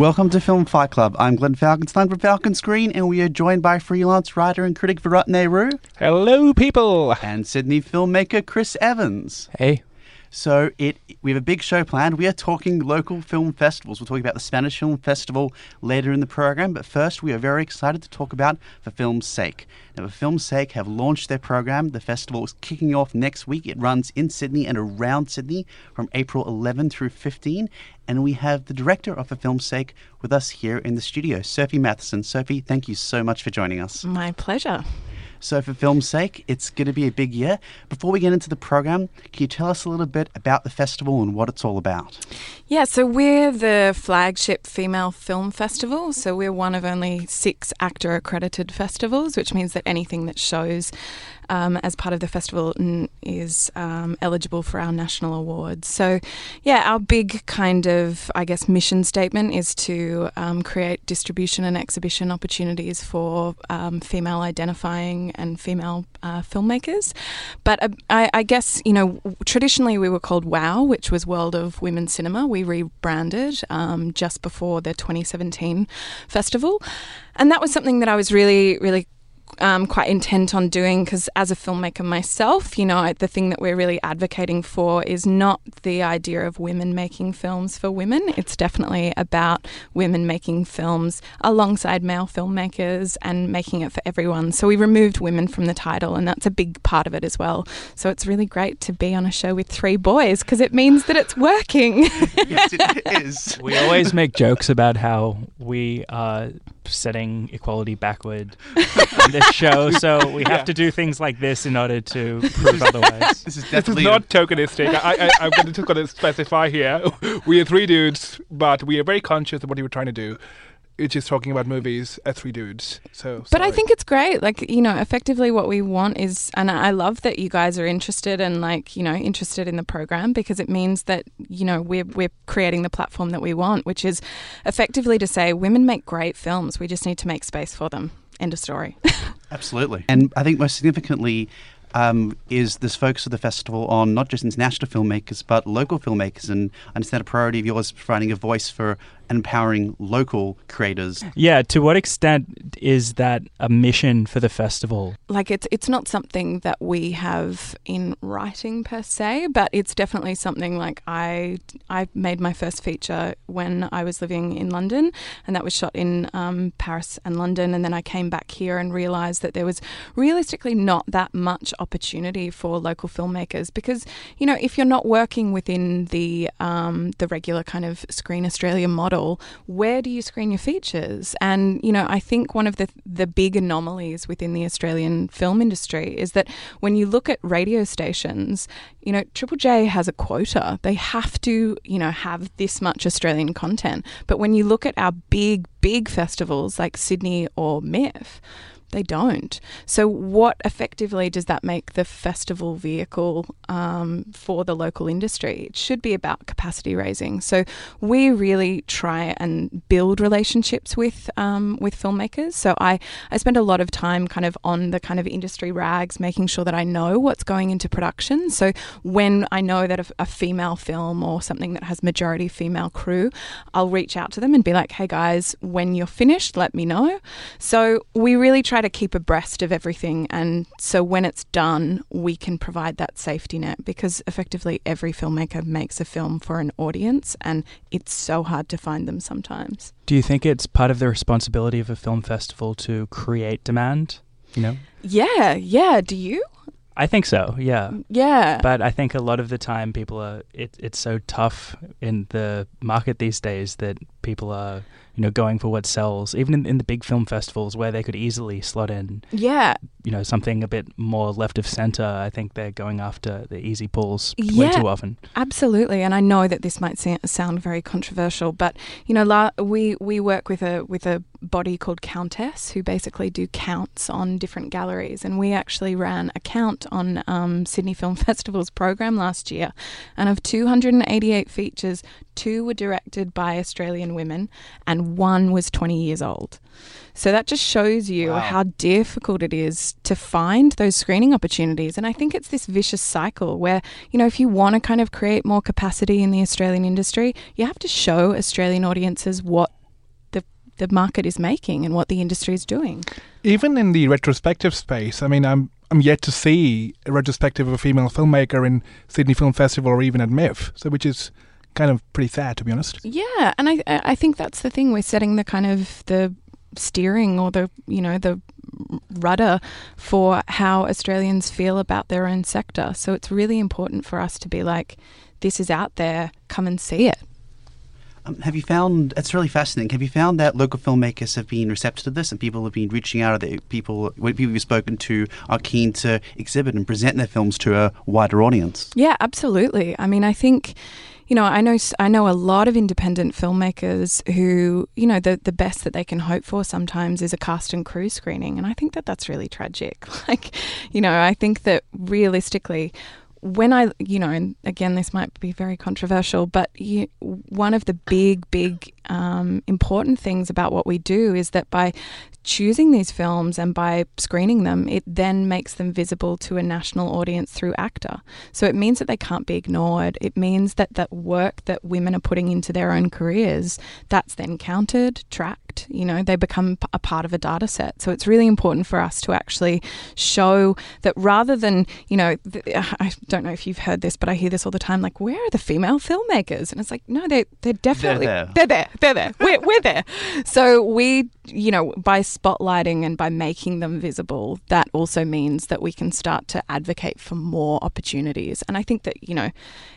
Welcome to Film Fight Club. I'm Glenn Falkenstein from Falcon Screen, and we are joined by freelance writer and critic Virat Nehru Hello, people. and Sydney filmmaker Chris Evans. Hey. So it we have a big show planned. We are talking local film festivals. We're talking about the Spanish Film Festival later in the program, but first we are very excited to talk about For Film's Sake. Now, For Film's Sake have launched their program. The festival is kicking off next week. It runs in Sydney and around Sydney from April 11 through 15, and we have the director of For Film's Sake with us here in the studio, Sophie Matheson. Sophie, thank you so much for joining us. My pleasure. So, for film's sake, it's going to be a big year. Before we get into the program, can you tell us a little bit about the festival and what it's all about? Yeah, so we're the flagship female film festival. So we're one of only six AACTA accredited festivals, which means that anything that shows um, as part of the festival is um, eligible for our national awards. So, yeah, our big kind of, I guess, mission statement is to um, create distribution and exhibition opportunities for um, female identifying and female uh, filmmakers. But uh, I, I guess, you know, traditionally we were called WOW, which was World of Women's Cinema. We rebranded um, just before the 2017 festival. And that was something that I was really, really um, quite intent on doing because as a filmmaker myself, you know, the thing that we're really advocating for is not the idea of women making films for women. It's definitely about women making films alongside male filmmakers and making it for everyone. So we removed women from the title, and that's a big part of it as well. So it's really great to be on a show with three boys because it means that it's working. yes, it is. We always make jokes about how we are setting equality backward on this show, so we have to do things like this in order to prove otherwise. This is This is definitely not tokenistic. I, I, I'm going to, going to specify here. We are three dudes, but we are very conscious of what we were trying to do. It's just talking about movies as three dudes. So, But I think it's great. Like, you know, effectively what we want is, and I love that you guys are interested and like, you know, interested in the program because it means that, you know, we're, we're creating the platform that we want, which is effectively to say women make great films. We just need to make space for them. End of story. absolutely. And I think most significantly um, is this focus of the festival on not just international filmmakers but local filmmakers. And I understand a priority of yours is providing a voice for empowering local creators. Yeah, to what extent is that a mission for the festival? like it's it's not something that we have in writing per se, but it's definitely something like I I made my first feature when I was living in London, and that was shot in um, Paris and London, and then I came back here and realised that there was realistically not that much opportunity for local filmmakers because you know if you're not working within the um, the regular kind of Screen Australia model, where do you screen your features? And you know I think one of the the big anomalies within the Australian film industry is that when you look at radio stations, you know, Triple J has a quota. They have to, you know, have this much Australian content. But when you look at our big, big festivals like Sydney or MIFF, they don't. So, what effectively does that make the festival vehicle um, for the local industry? It should be about capacity raising. So, we really try and build relationships with um, with filmmakers. So, I I spend a lot of time kind of on the kind of industry rags, making sure that I know what's going into production. So, when I know that a, a female film or something that has majority female crew, I'll reach out to them and be like, "Hey guys, when you're finished, let me know." So, we really try to keep abreast of everything. And so when it's done, we can provide that safety net because effectively every filmmaker makes a film for an audience and it's so hard to find them sometimes. Do you think it's part of the responsibility of a film festival to create demand? You know? Yeah, yeah. Do you? I think so, yeah. Mm, yeah. But I think a lot of the time people are it, it's so tough in the market these days that people are you know going for what sells even in, in the big film festivals where they could easily slot in yeah. you know something a bit more left of center. I think they're going after the easy pulls way too often. Absolutely, and I know that this might sound very controversial, but you know, la- we we work with a with a body called Countess, who basically do counts on different galleries, and we actually ran a count on um, Sydney Film Festival's program last year, and of 288 features, two were directed by Australian women, and one was 20 years old. So that just shows you Wow. how difficult it is to find those screening opportunities. And I think it's this vicious cycle where, you know, if you want to kind of create more capacity in the Australian industry, you have to show Australian audiences what the market is making and what the industry is doing. Even in the retrospective space, I mean, I'm I'm yet to see a retrospective of a female filmmaker in Sydney Film Festival or even at MIFF, so which is kind of pretty sad to be honest. Yeah, and I I think that's the thing. We're setting the kind of the steering or the you know the rudder for how Australians feel about their own sector. So it's really important for us to be like, this is out there, come and see it. Um, have you found it's really fascinating? Have you found that local filmmakers have been receptive to this, and people have been reaching out? That people, people you've spoken to, are keen to exhibit and present their films to a wider audience? Yeah, absolutely. I mean, I think you know, I know I know a lot of independent filmmakers who, you know, the the best that they can hope for sometimes is a cast and crew screening, and I think that that's really tragic. Like, you know, I think that realistically, when I, you know, again, this might be very controversial, but you, one of the big, big um, important things about what we do is that by choosing these films and by screening them, it then makes them visible to a national audience through AACTA. So it means that they can't be ignored. It means that that work that women are putting into their own careers, that's then counted, tracked. You know, they become a part of a data set. So it's really important for us to actually show that rather than, you know, I don't know if you've heard this, but I hear this all the time like, where are the female filmmakers? And it's like, no, they, they're definitely, they're there. They're there. They're there. We're, we're there. So we, you know, by spotlighting and by making them visible, that also means that we can start to advocate for more opportunities. And I think that, you know,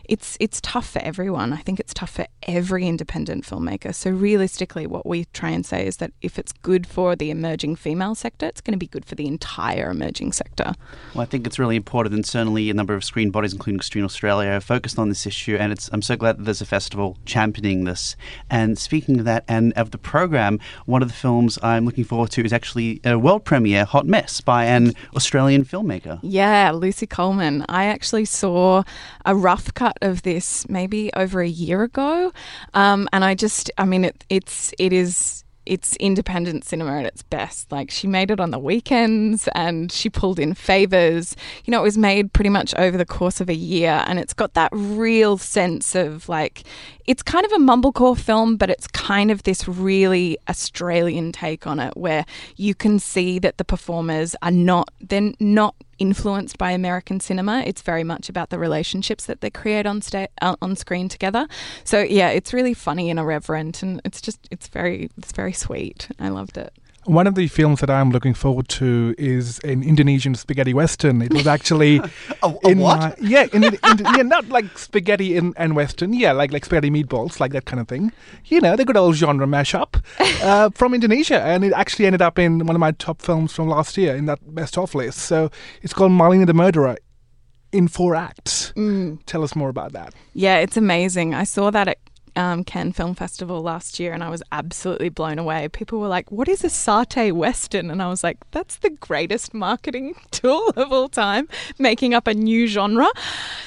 it's it's tough for everyone. I think it's tough for every independent filmmaker. So realistically what we try and say is that if it's good for the emerging female sector, it's going to be good for the entire emerging sector. Well, I think it's really important and certainly a number of screen bodies including Screen Australia are focused on this issue and it's I'm so glad that there's a festival championing this. And speaking of that and of the program, one of the films I'm looking forward to is actually a world premiere, Hot Mess, by an Australian filmmaker. Yeah, Lucy Coleman. I actually saw a rough cut of this maybe over a year ago, um, and I just, I mean, it, it's it is it's independent cinema at its best. Like she made it on the weekends and she pulled in favors. You know, it was made pretty much over the course of a year and it's got that real sense of like it's kind of a mumblecore film, but it's kind of this really Australian take on it where you can see that the performers are not they're not influenced by American cinema. It's very much about the relationships that they create on sta- uh, on screen together. So yeah, it's really funny and irreverent, and it's just it's very it's very sweet. I loved it. One of the films that I'm looking forward to is an Indonesian spaghetti western. It was actually A, a in what? my- yeah, in, in, yeah, not like spaghetti in, and western. Yeah, like like spaghetti meatballs, like that kind of thing. You know, the good old genre mashup uh, from Indonesia, and it actually ended up in one of my top films from last year in that best of list. So it's called Marlina the Murderer in four acts. Mm. Tell us more about that. Yeah, it's amazing. I saw that at um, Cannes Film Festival last year and I was absolutely blown away. People were like, What is a satay western? And I was like, That's the greatest marketing tool of all time, making up a new genre.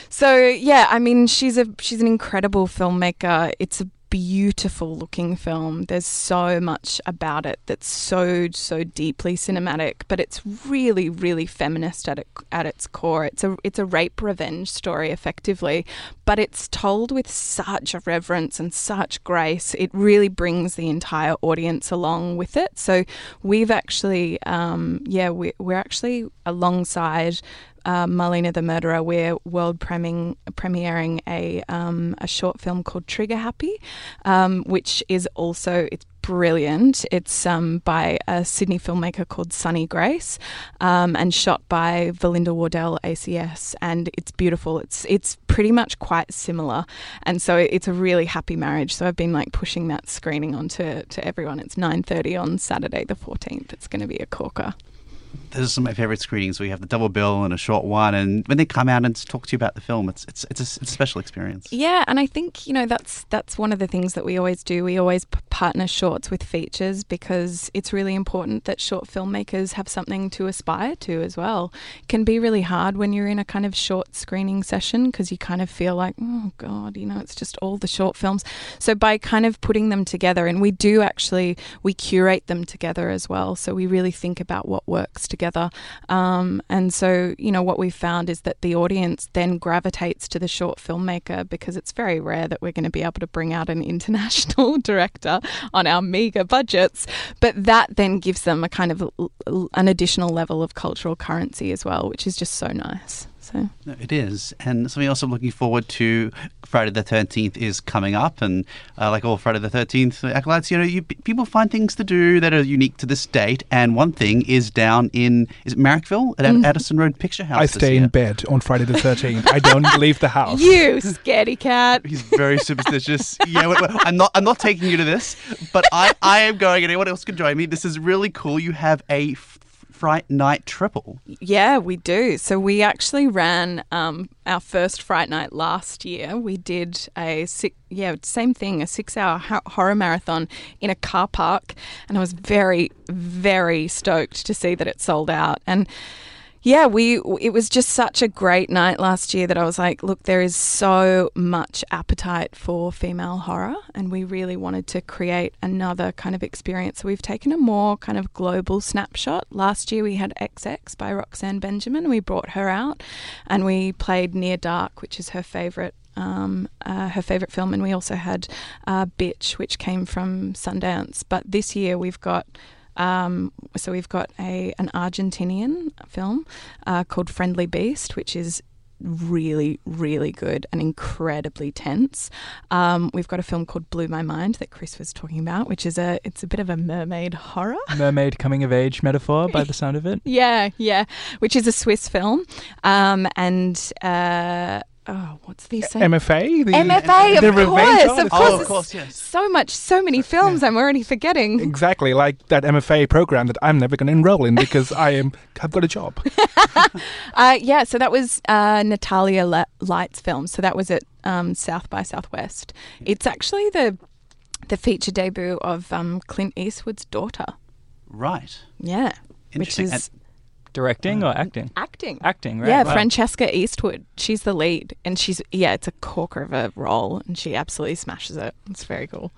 So yeah, I mean she's a she's an incredible filmmaker. It's a beautiful looking film. There's so much about it that's so so deeply cinematic, but it's really really feminist at it, at its core. It's a it's a rape revenge story effectively, but it's told with such a reverence and such grace. It really brings the entire audience along with it. So we've actually um, yeah we, we're actually alongside uh, Marlina the Murderer, we're world premiering, premiering a um, a short film called Trigger Happy, um, which is also it's brilliant. It's um, by a Sydney filmmaker called Sunny Grace, um, and shot by Velinda Wardell ACS, and it's beautiful. It's it's pretty much quite similar, and so it's a really happy marriage. So I've been like pushing that screening onto to everyone. It's nine thirty on Saturday the fourteenth. It's going to be a corker. Those are my favorite screenings. We have the double bill and a short one, and when they come out and talk to you about the film, it's it's it's a, it's a special experience. Yeah, and I think you know that's that's one of the things that we always do. We always partner shorts with features because it's really important that short filmmakers have something to aspire to as well. It can be really hard when you're in a kind of short screening session because you kind of feel like, oh god, you know, it's just all the short films. So by kind of putting them together, and we do actually we curate them together as well. So we really think about what works together. Um, and so, you know, what we found is that the audience then gravitates to the short filmmaker because it's very rare that we're going to be able to bring out an international director on our meager budgets. But that then gives them a kind of an additional level of cultural currency as well, which is just so nice. So no, it is, and something else I'm looking forward to. Friday the Thirteenth is coming up, and uh, like all Friday the Thirteenth acolytes, you know, you, people find things to do that are unique to this date. And one thing is down in is it Marrickville at mm. Addison Road Picture House. I stay in bed on Friday the Thirteenth. I don't leave the house. You scaredy cat. He's very superstitious. yeah, wait, wait, I'm not. I'm not taking you to this, but I I am going. and Anyone else can join me. This is really cool. You have a Fright Night Triple. Yeah, we do. So we actually ran um, our first Fright Night last year. We did a six, yeah, same thing, a six-hour horror marathon in a car park, and I was very, very stoked to see that it sold out. And yeah, we it was just such a great night last year that I was like, look, there is so much appetite for female horror, and we really wanted to create another kind of experience. So we've taken a more kind of global snapshot. Last year we had XX by Roxanne Benjamin. We brought her out, and we played Near Dark, which is her favorite um, uh, her favourite film, and we also had uh, Bitch, which came from Sundance. But this year we've got um, so we've got a an Argentinian film uh, called Friendly Beast, which is really, really good and incredibly tense. Um, we've got a film called Blue My Mind that Chris was talking about, which is a it's a bit of a mermaid horror. Mermaid coming of age metaphor by the sound of it. yeah, yeah. Which is a Swiss film, um, and. Uh, oh, what's the saying? MFA? The, MFA, the of course, of course, oh, of course, yes. So much, so many films. Yeah. I'm already forgetting. Exactly, like that MFA program that I'm never going to enroll in because I am I've got a job. uh, yeah, so that was uh, Natalia Le- Leite's film. So that was at um, South by Southwest. It's actually the the feature debut of um, Clint Eastwood's daughter. Right. Yeah. Which is. And Directing or acting? Acting. Acting, right? Yeah, wow. Francesca Eastwood. She's the lead, and she's yeah, it's a corker of a role, and she absolutely smashes it. It's very cool.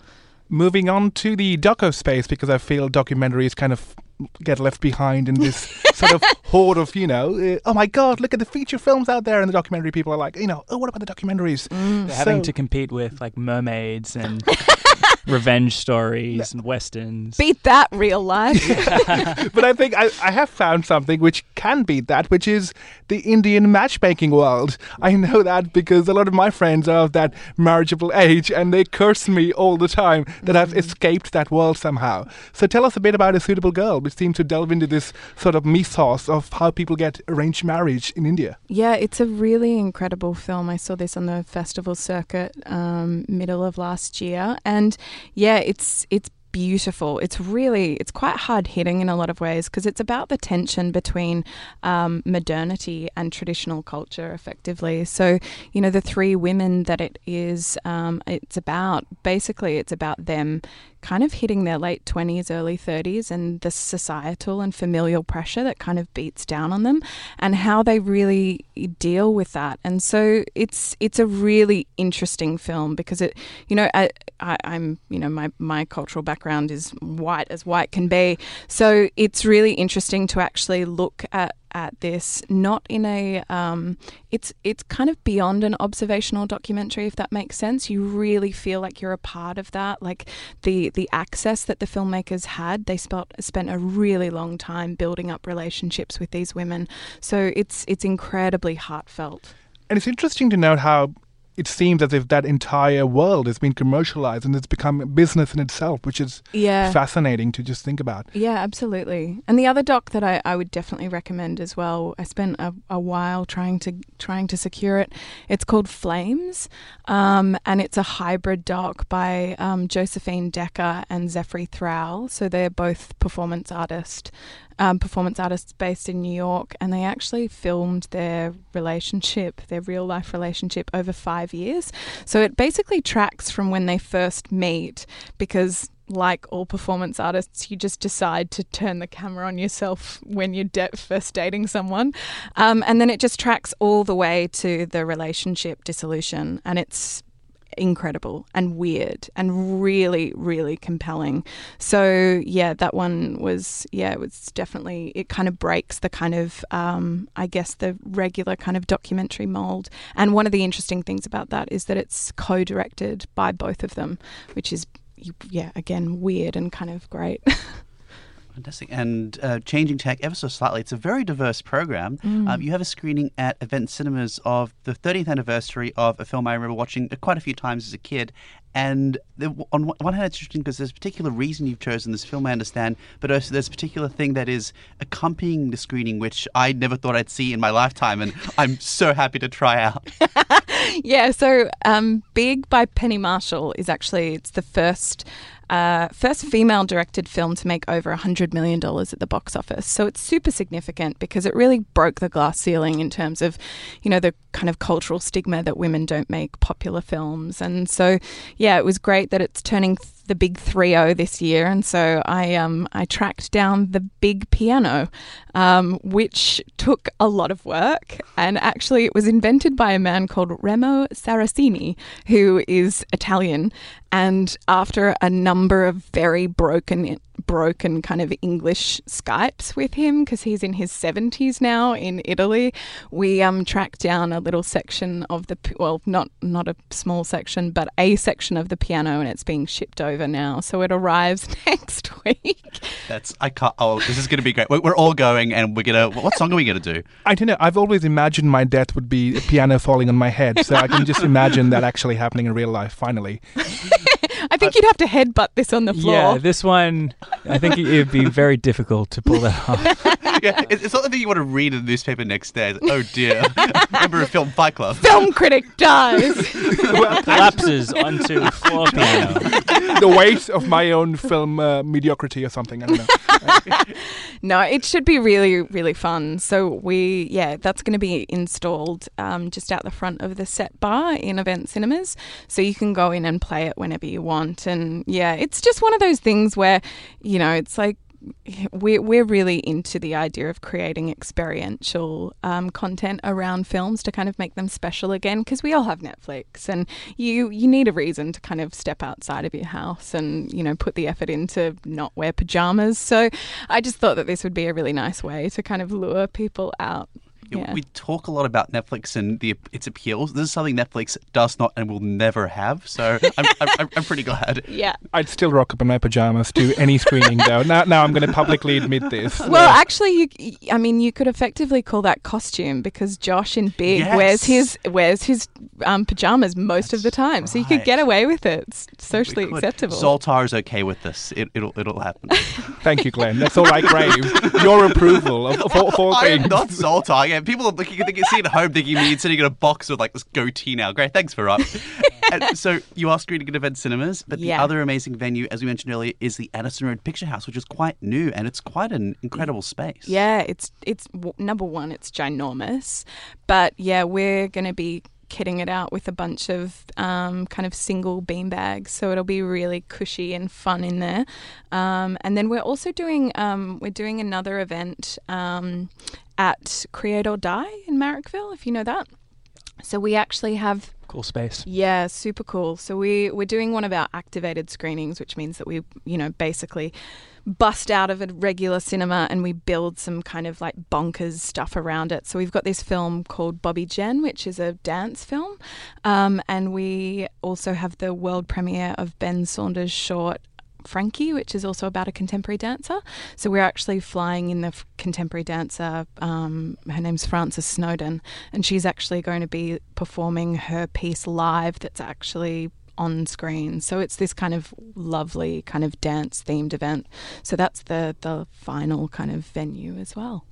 Moving on to the doco space because I feel documentaries kind of get left behind in this sort of horde of you know uh, oh my god look at the feature films out there and the documentary people are like you know oh what about the documentaries mm. They're so, having to compete with like mermaids and revenge stories and westerns. Beat that real life. but I think I, I have found something which can beat that, which is the Indian matchmaking world. I know that because a lot of my friends are of that marriageable age and they curse me all the time that. I've escaped that world somehow. So tell us a bit about A Suitable Girl, which seems to delve into this sort of mythos of how people get arranged marriage in India. Yeah, it's a really incredible film. I saw this on the festival circuit um, middle of last year. And yeah, it's it's beautiful. It's really it's quite hard hitting in a lot of ways because it's about the tension between um, modernity and traditional culture, effectively. So you know the three women that it is um, it's about basically it's about them kind of hitting their late 20s, early 30s, and the societal and familial pressure that kind of beats down on them, and how they really deal with that. And so it's it's a really interesting film because it, you know, I, I, I'm, you know, my my cultural background is white as white can be, so it's really interesting to actually look at at this not in a um, it's it's kind of beyond an observational documentary if that makes sense. You really feel like you're a part of that like the the access that the filmmakers had. They spent spent a really long time building up relationships with these women. So it's it's incredibly heartfelt. And it's interesting to note how it seems as if that entire world has been commercialized and it's become a business in itself, which is yeah. fascinating to just think about. Yeah, absolutely. And the other doc that I, I would definitely recommend as well, I spent a, a while trying to trying to secure it. It's called Flames, um, and it's a hybrid doc by um, Josephine Decker and Zefrey Throwell. So they're both performance artists um, performance artists based in New York, and they actually filmed their relationship, their real life relationship, over five years. So it basically tracks from when they first meet because like all performance artists, you just decide to turn the camera on yourself when you're de- first dating someone. Um, and then it just tracks all the way to the relationship dissolution. And it's incredible and weird and really really compelling. So yeah that one was yeah it was definitely it kind of breaks the kind of um, i guess the regular kind of documentary mold. And one of the interesting things about that is that it's co-directed by both of them which is yeah again weird and kind of great Fantastic. And uh, changing tack ever so slightly, it's a very diverse program. Um, you have a screening at Event Cinemas of the 30th anniversary of a film I remember watching quite a few times as a kid. And on one hand, it's interesting because there's a particular reason you've chosen this film, I understand, but also there's a particular thing that is accompanying the screening, which I never thought I'd see in my lifetime, and I'm so happy to try out. yeah, so um, Big by Penny Marshall is actually it's the first uh, first female directed film to make over $100 million at the box office. So it's super significant because it really broke the glass ceiling in terms of, you know, the kind of cultural stigma that women don't make popular films. And so, yeah, it was great that it's turning the big 3-0 this year and so I um I tracked down the big piano um, which took a lot of work and actually it was invented by a man called Remo Saraceni, who is Italian and after a number of very broken broken kind of English Skypes with him because he's in his 70s now in Italy. We um, tracked down a little section of the well, not not a small section, but a section of the piano, and it's being shipped over now. So it arrives next week. That's I can't. Oh, this is going to be great. We're, we're all going, and we're gonna. What song are we gonna do? I don't know. I've always imagined my death would be a piano falling on my head, so I can just imagine that actually happening in real life. Finally, I think you'd have to headbutt this on the floor. Yeah, this one, I think it would be very difficult to pull that off. yeah, it- it's not the thing you want to read in the newspaper next day. It's, oh dear, remember a film Fight Club? Film critic dies. Collapses onto floor piano. the weight of my own film uh, mediocrity or something. I don't know. No, it should be really, really fun. So we, yeah, that's going to be installed um, just out the front of the set bar in Event Cinemas, so you can go in and play it whenever you want. And yeah, it's just one of those things where, you know, it's like we're, we're really into the idea of creating experiential um, content around films to kind of make them special again because we all have Netflix and you you need a reason to kind of step outside of your house and you know put the effort into not wear pajamas. So I just thought that this would be a really nice way to kind of lure people out Yeah, yeah We talk a lot about Netflix and the its appeals. This is something Netflix does not and will never have. So I'm, I'm, I'm pretty glad. yeah I'd still rock up in my pajamas to any screening, though. Now, now I'm going to publicly admit this. Well, actually, you, I mean, you could effectively call that costume because Josh in Big Yes. wears his wears his um, pajamas most of the time, so you could get away with it. It's socially acceptable. Zoltar is okay with this. It, it'll it'll happen. Thank you, Glenn. That's all I crave. Your approval of, of, all, of all I things. am not Zoltar. Yeah, people are looking, thinking, see at home thinking me sitting in a box with like this goatee now. Great, thanks for up. and so you are screening at Event Cinemas, but the Yeah. other amazing venue, as we mentioned earlier, is the Addison Road Picture House, which is quite new and it's quite an incredible space. Yeah, it's it's number one. It's ginormous, but yeah, we're going to be kitting it out with a bunch of um, kind of single bean bags, so it'll be really cushy and fun in there. Um, and then we're also doing um, we're doing another event um, at Create or Die in Marrickville, if you know that. So we actually have Cool space. yeah, super cool. So we we're doing one of our activated screenings, which means that we you know basically bust out of a regular cinema and we build some kind of like bonkers stuff around it. So we've got this film called Bobbi Jene, which is a dance film, um, and we also have the world premiere of Ben Saunders' short. Frankie, which is also about a contemporary dancer. So we're actually flying in the f- contemporary dancer. Um, her name's Frances Snowden, and she's actually going to be performing her piece live. That's actually on screen. So it's this kind of lovely kind of dance themed event. So that's the the final kind of venue as well.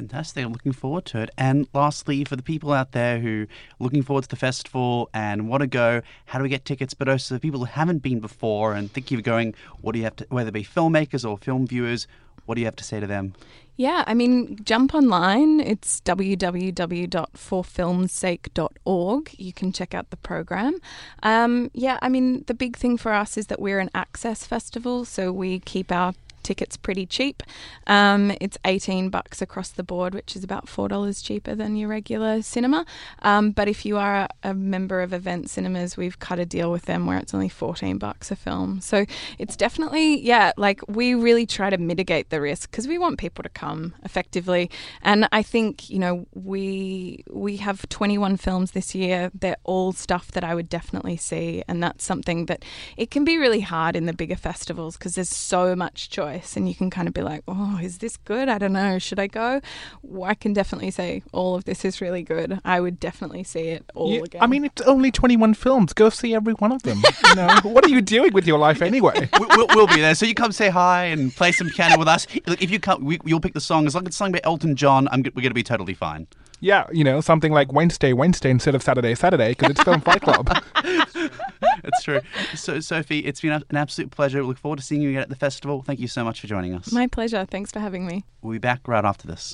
Fantastic. I'm looking forward to it. And lastly, for the people out there who are looking forward to the festival and want to go, how do we get tickets? But also the people who haven't been before and think of going, what do you have to, whether it be filmmakers or film viewers, what do you have to say to them? Yeah, I mean, jump online. It's www.forfilmsake.org. You can check out the program. Um, yeah, I mean, the big thing for us is that we're an access festival, so we keep our tickets pretty cheap. Um, it's 18 bucks across the board, which is about $4 cheaper than your regular cinema. Um, but if you are a, a member of Event Cinemas, we've cut a deal with them where it's only 14 bucks a film. So it's definitely, yeah, like we really try to mitigate the risk because we want people to come effectively. And I think, you know, we we have 21 films this year. They're all stuff that I would definitely see, and that's something that it can be really hard in the bigger festivals because there's so much choice, and you can kind of be like, oh, is this good? I don't know. Should I go? Well, I can definitely say all of this is really good. I would definitely see it all Yeah, again. I mean, it's only 21 films. Go see every one of them. You know, what are you doing with your life anyway? we, we'll, we'll be there. So you come say hi and play some piano with us. Look, If you come, we, you'll pick the song. As long as it's sung by Elton John, I'm, we're going to be totally fine. Yeah, you know, something like Wednesday, Wednesday instead of Saturday, Saturday, because it's Film Fight Club. That's true. So, Sophie, it's been an absolute pleasure. We look forward to seeing you again at the festival. Thank you so much for joining us. My pleasure. Thanks for having me. We'll be back right after this.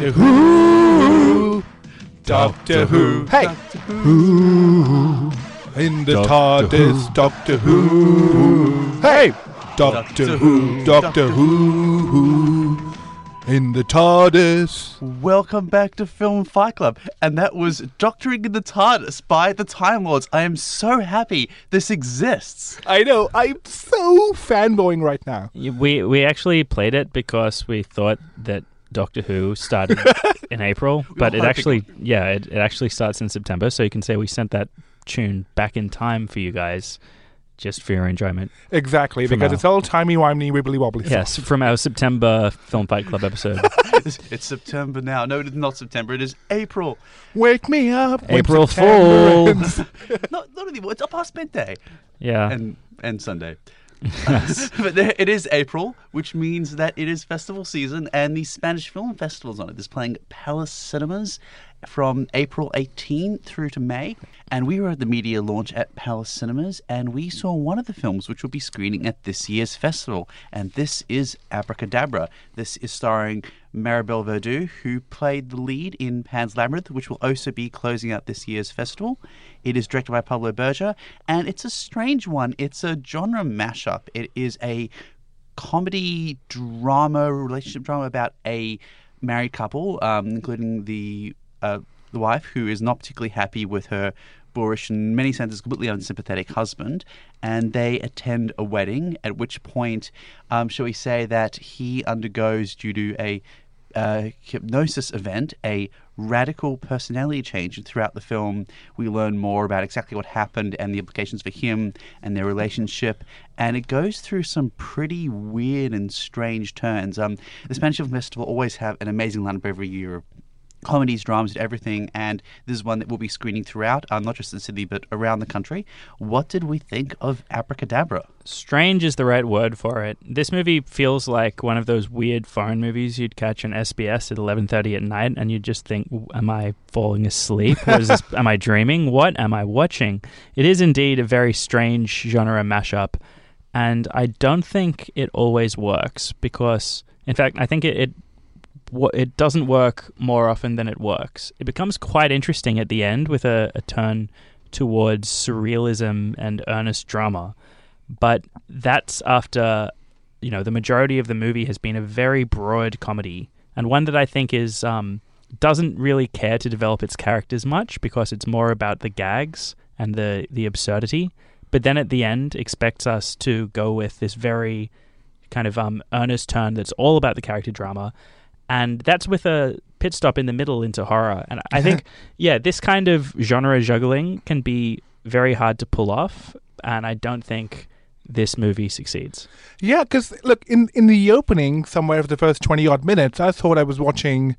Doctor Who, Doctor Who. Hey, Who in the TARDIS, Doctor Who. Hey, Doctor Who, Doctor Who in the TARDIS. Welcome back to Film Fight Club. And that was Doctoring in the TARDIS by the Time Lords. I am so happy this exists. I know. I'm so fanboying right now. We we actually played it because we thought that Doctor Who started in April, but it oh, actually yeah it, it actually starts in September. So you can say we sent that tune back in time for you guys, just for your enjoyment. Exactly, From because our- it's all timey wimey, wibbly wobbly. stuff. Yes, from our September Film Fight Club episode. It's, it's September now. No, it is not September. It is April. Wake me up. when April September Fool. ends. not, not anymore. It's up past midday. Yeah, and and Sunday. but there, it is April, which means that it is festival season, and the Spanish Film Festival's on it. It's playing Palace Cinemas from April 18 through to May. And we were at the media launch at Palace Cinemas, and we saw one of the films which will be screening at this year's festival. And this is Abracadabra. This is starring Maribel Verdú, who played the lead in Pan's Labyrinth, which will also be closing out this year's festival. It is directed by Pablo Berger, and it's a strange one. It's a genre mashup. It is a comedy drama, relationship drama about a married couple, um, including the uh, the wife who is not particularly happy with her boorish and many senses completely unsympathetic husband, and they attend a wedding. At which point, um, shall we say that he undergoes due to a uh, hypnosis event, a radical personality change. And throughout the film, we learn more about exactly what happened and the implications for him and their relationship. And it goes through some pretty weird and strange turns. Um, the Spanish Film Festival always have an amazing lineup every year of comedies, dramas, everything. And this is one that we'll be screening throughout, um, not just in Sydney, but around the country. What did we think of Abracadabra? strange is the right word for it. This movie feels like one of those weird foreign movies you'd catch on SBS at 11:30 at night, and you'd just think, "Am I falling asleep? Or is this, am I dreaming? What am I watching?" It is indeed a very strange genre mashup, and I don't think it always works because, in fact, I think it. it it doesn't work more often than it works. It becomes quite interesting at the end with a, a turn towards surrealism and earnest drama but that's after you know the majority of the movie has been a very broad comedy and one that I think is um, doesn't really care to develop its characters much because it's more about the gags and the the absurdity. But then at the end, expects us to go with this very kind of um, earnest turn that's all about the character drama, and that's with a pit stop in the middle into horror. And I think, yeah, this kind of genre juggling can be very hard to pull off, and I don't think this movie succeeds. Yeah, because look in in the opening, somewhere of the first twenty odd minutes, I thought I was watching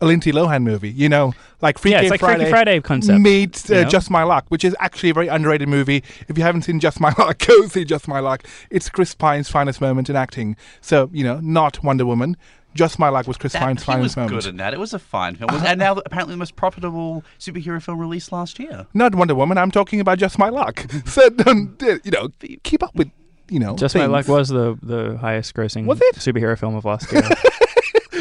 a Lindsay Lohan movie. You know, like Freaky Friday. yeah, it's like Friday. Freaky Friday concept. meets uh, you know? Just My Luck, which is actually a very underrated movie. If you haven't seen Just My Luck, go see Just My Luck. It's Chris Pine's finest moment in acting. So, you know, not Wonder Woman. Just My Luck was Chris That, Pine's he finest was good in that. It was a fine film, It was- and now apparently the most profitable superhero film released last year. Not Wonder Woman. I'm talking about Just My Luck. so don't, uh, you know, keep up with you know. Just My. Luck was the, the highest grossing Was it? superhero film of last year.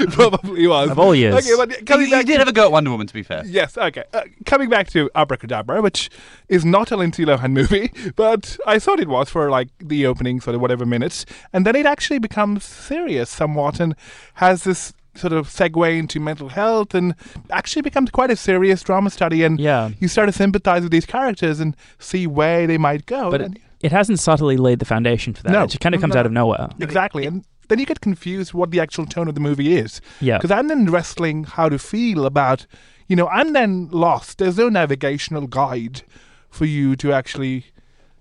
probably was Of all years. Okay, but You, coming you back did to- have a go at Wonder Woman, to be fair. Yes, okay. Uh, coming back to Abracadabra, which is not a Lindsay Lohan movie, but I thought it was for like the opening sort of whatever minutes, and then it actually becomes serious somewhat and has this sort of segue into mental health and actually becomes quite a serious drama study and yeah. you start to sympathize with these characters and see where they might go. But and- it, it hasn't subtly laid the foundation for that. No. It just kind of comes No. out of nowhere. exactly. And then you get confused what the actual tone of the movie is. Yeah. Because I'm then wrestling how to feel about, you know, I'm then lost. There's no navigational guide for you to actually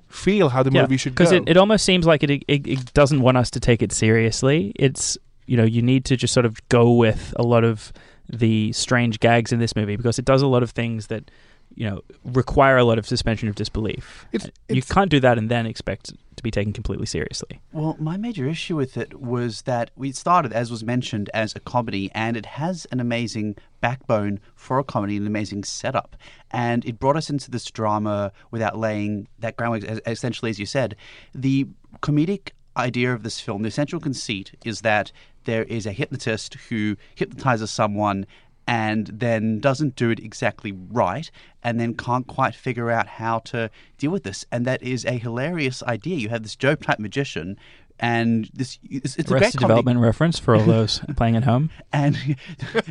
feel how the Yeah, movie should go. Because it, it almost seems like it, it it doesn't want us to take it seriously. It's you know you need to just sort of go with a lot of the strange gags in this movie because it does a lot of things that you know require a lot of suspension of disbelief. It's- you it's- can't do that and then expect to be taken completely seriously. Well, my major issue with it was that we started, as was mentioned, as a comedy, and it has an amazing backbone for a comedy, an amazing setup. And it brought us into this drama without laying that groundwork, essentially, as you said. The comedic idea of this film, the essential conceit, is that there is a hypnotist who hypnotizes someone and then doesn't do it exactly right and then can't quite figure out how to deal with this. And that is a hilarious idea. You have this Job type magician and this it's, it's a great Arrested comedy. Development reference for all those playing at home. and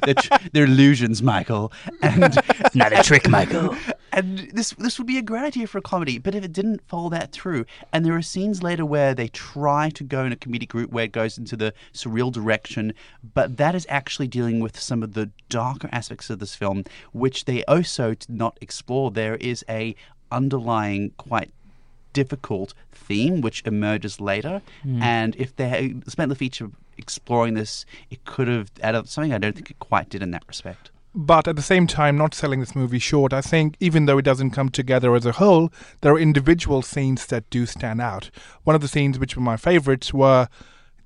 they're, tr- they're illusions, Michael. And Not a trick, Michael. And this this would be a great idea for a comedy, but if it didn't follow that through, and there are scenes later where they try to go in a comedic route where it goes into the surreal direction, but that is actually dealing with some of the darker aspects of this film, which they also did not explore. There is a underlying quite difficult theme which emerges later, hmm. and if they had spent the feature exploring this, it could have added something I don't think it quite did in that respect. But at the same time, not selling this movie short. I think even though it doesn't come together as a whole, there are individual scenes that do stand out. One of the scenes which were my favorites were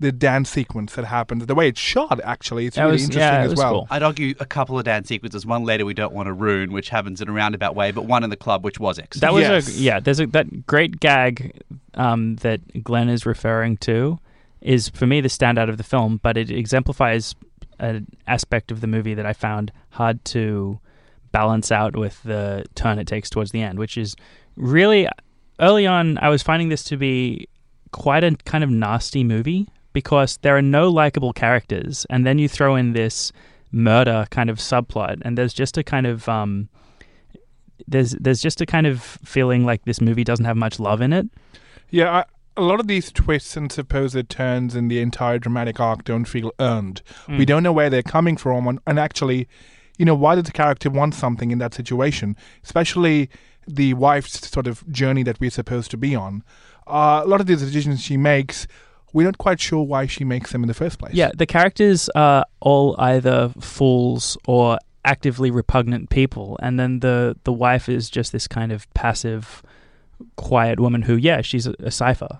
the dance sequence that happened. The way it's shot, actually, it's That really was- interesting yeah, it as well. cool. I'd argue a couple of dance sequences. One later we don't want to ruin, which happens in a roundabout way, but one in the club, which was excellent. That was Yes. a yeah. There's a that great gag um, that Glenn is referring to is for me the standout of the film, but it exemplifies an aspect of the movie that I found hard to balance out with the turn it takes towards the end, which is really early on. I was finding this to be quite a kind of nasty movie because there are no likable characters, and then you throw in this murder kind of subplot, and there's just a kind of um, there's there's just a kind of feeling like this movie doesn't have much love in it. Yeah, I, a lot of these twists and supposed turns in the entire dramatic arc don't feel earned. Hmm. We don't know where they're coming from, and, and actually, you know, why does the character want something in that situation? Especially the wife's sort of journey that we're supposed to be on. Uh, a lot of the decisions she makes, we're not quite sure why she makes them in the first place. Yeah, the characters are all either fools or actively repugnant people, and then the the wife is just this kind of passive, quiet woman who, yeah, she's a, a cipher.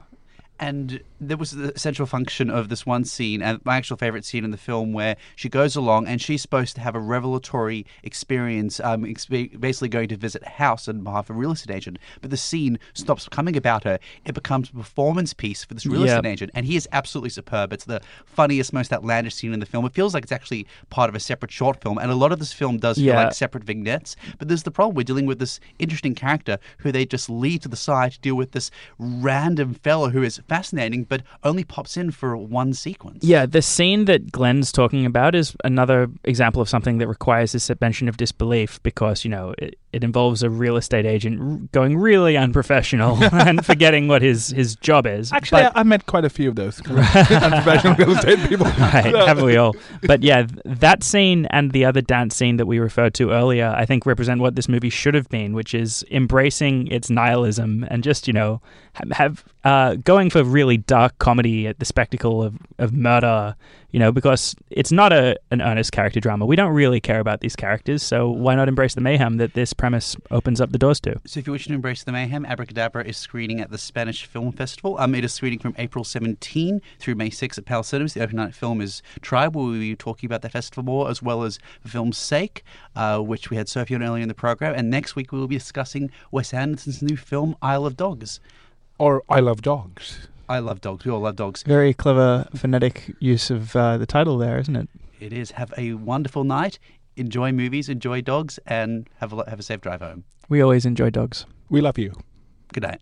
And there was the central function of this one scene, and my actual favorite scene in the film, where she goes along and she's supposed to have a revelatory experience, um, expe- basically going to visit a house on behalf of a real estate agent. But the scene stops coming about her; it becomes a performance piece for this real Yeah. estate agent, and he is absolutely superb. It's the funniest, most outlandish scene in the film. It feels like it's actually part of a separate short film, and a lot of this film does feel Yeah. like separate vignettes. But there's the problem: we're dealing with this interesting character who they just lead to the side to deal with this random fellow who is fascinating, but only pops in for one sequence. Yeah, the scene that Glenn's talking about is another example of something that requires a suspension of disbelief because, you know, it, it involves a real estate agent going really unprofessional and forgetting what his, his job is. Actually, But- I, I met quite a few of those unprofessional real estate people. right, So- haven't we all? But yeah, that scene and the other dance scene that we referred to earlier, I think represent what this movie should have been, which is embracing its nihilism and just you know ha- have uh, going for really dark comedy at the spectacle of, of murder. You know, because it's not a an earnest character drama. We don't really care about these characters, so why not embrace the mayhem that this premise opens up the doors to. So if you wish to embrace the mayhem, Abracadabra is screening at the Spanish Film Festival. Um, it is screening from April 17 through May 6 at Pal Cinemas. The opening night film is Tribe. We'll be talking about the festival more, as well as the film's sake, uh, which we had Sophie on earlier in the program. And next week we will be discussing Wes Anderson's new film, Isle of Dogs. Or I Love Dogs. I love dogs. We all love dogs. Very clever phonetic use of uh, the title there, isn't it? It is. Have a wonderful night. Enjoy movies, enjoy dogs, and have a, have a safe drive home. We always enjoy dogs. We love you. Good night.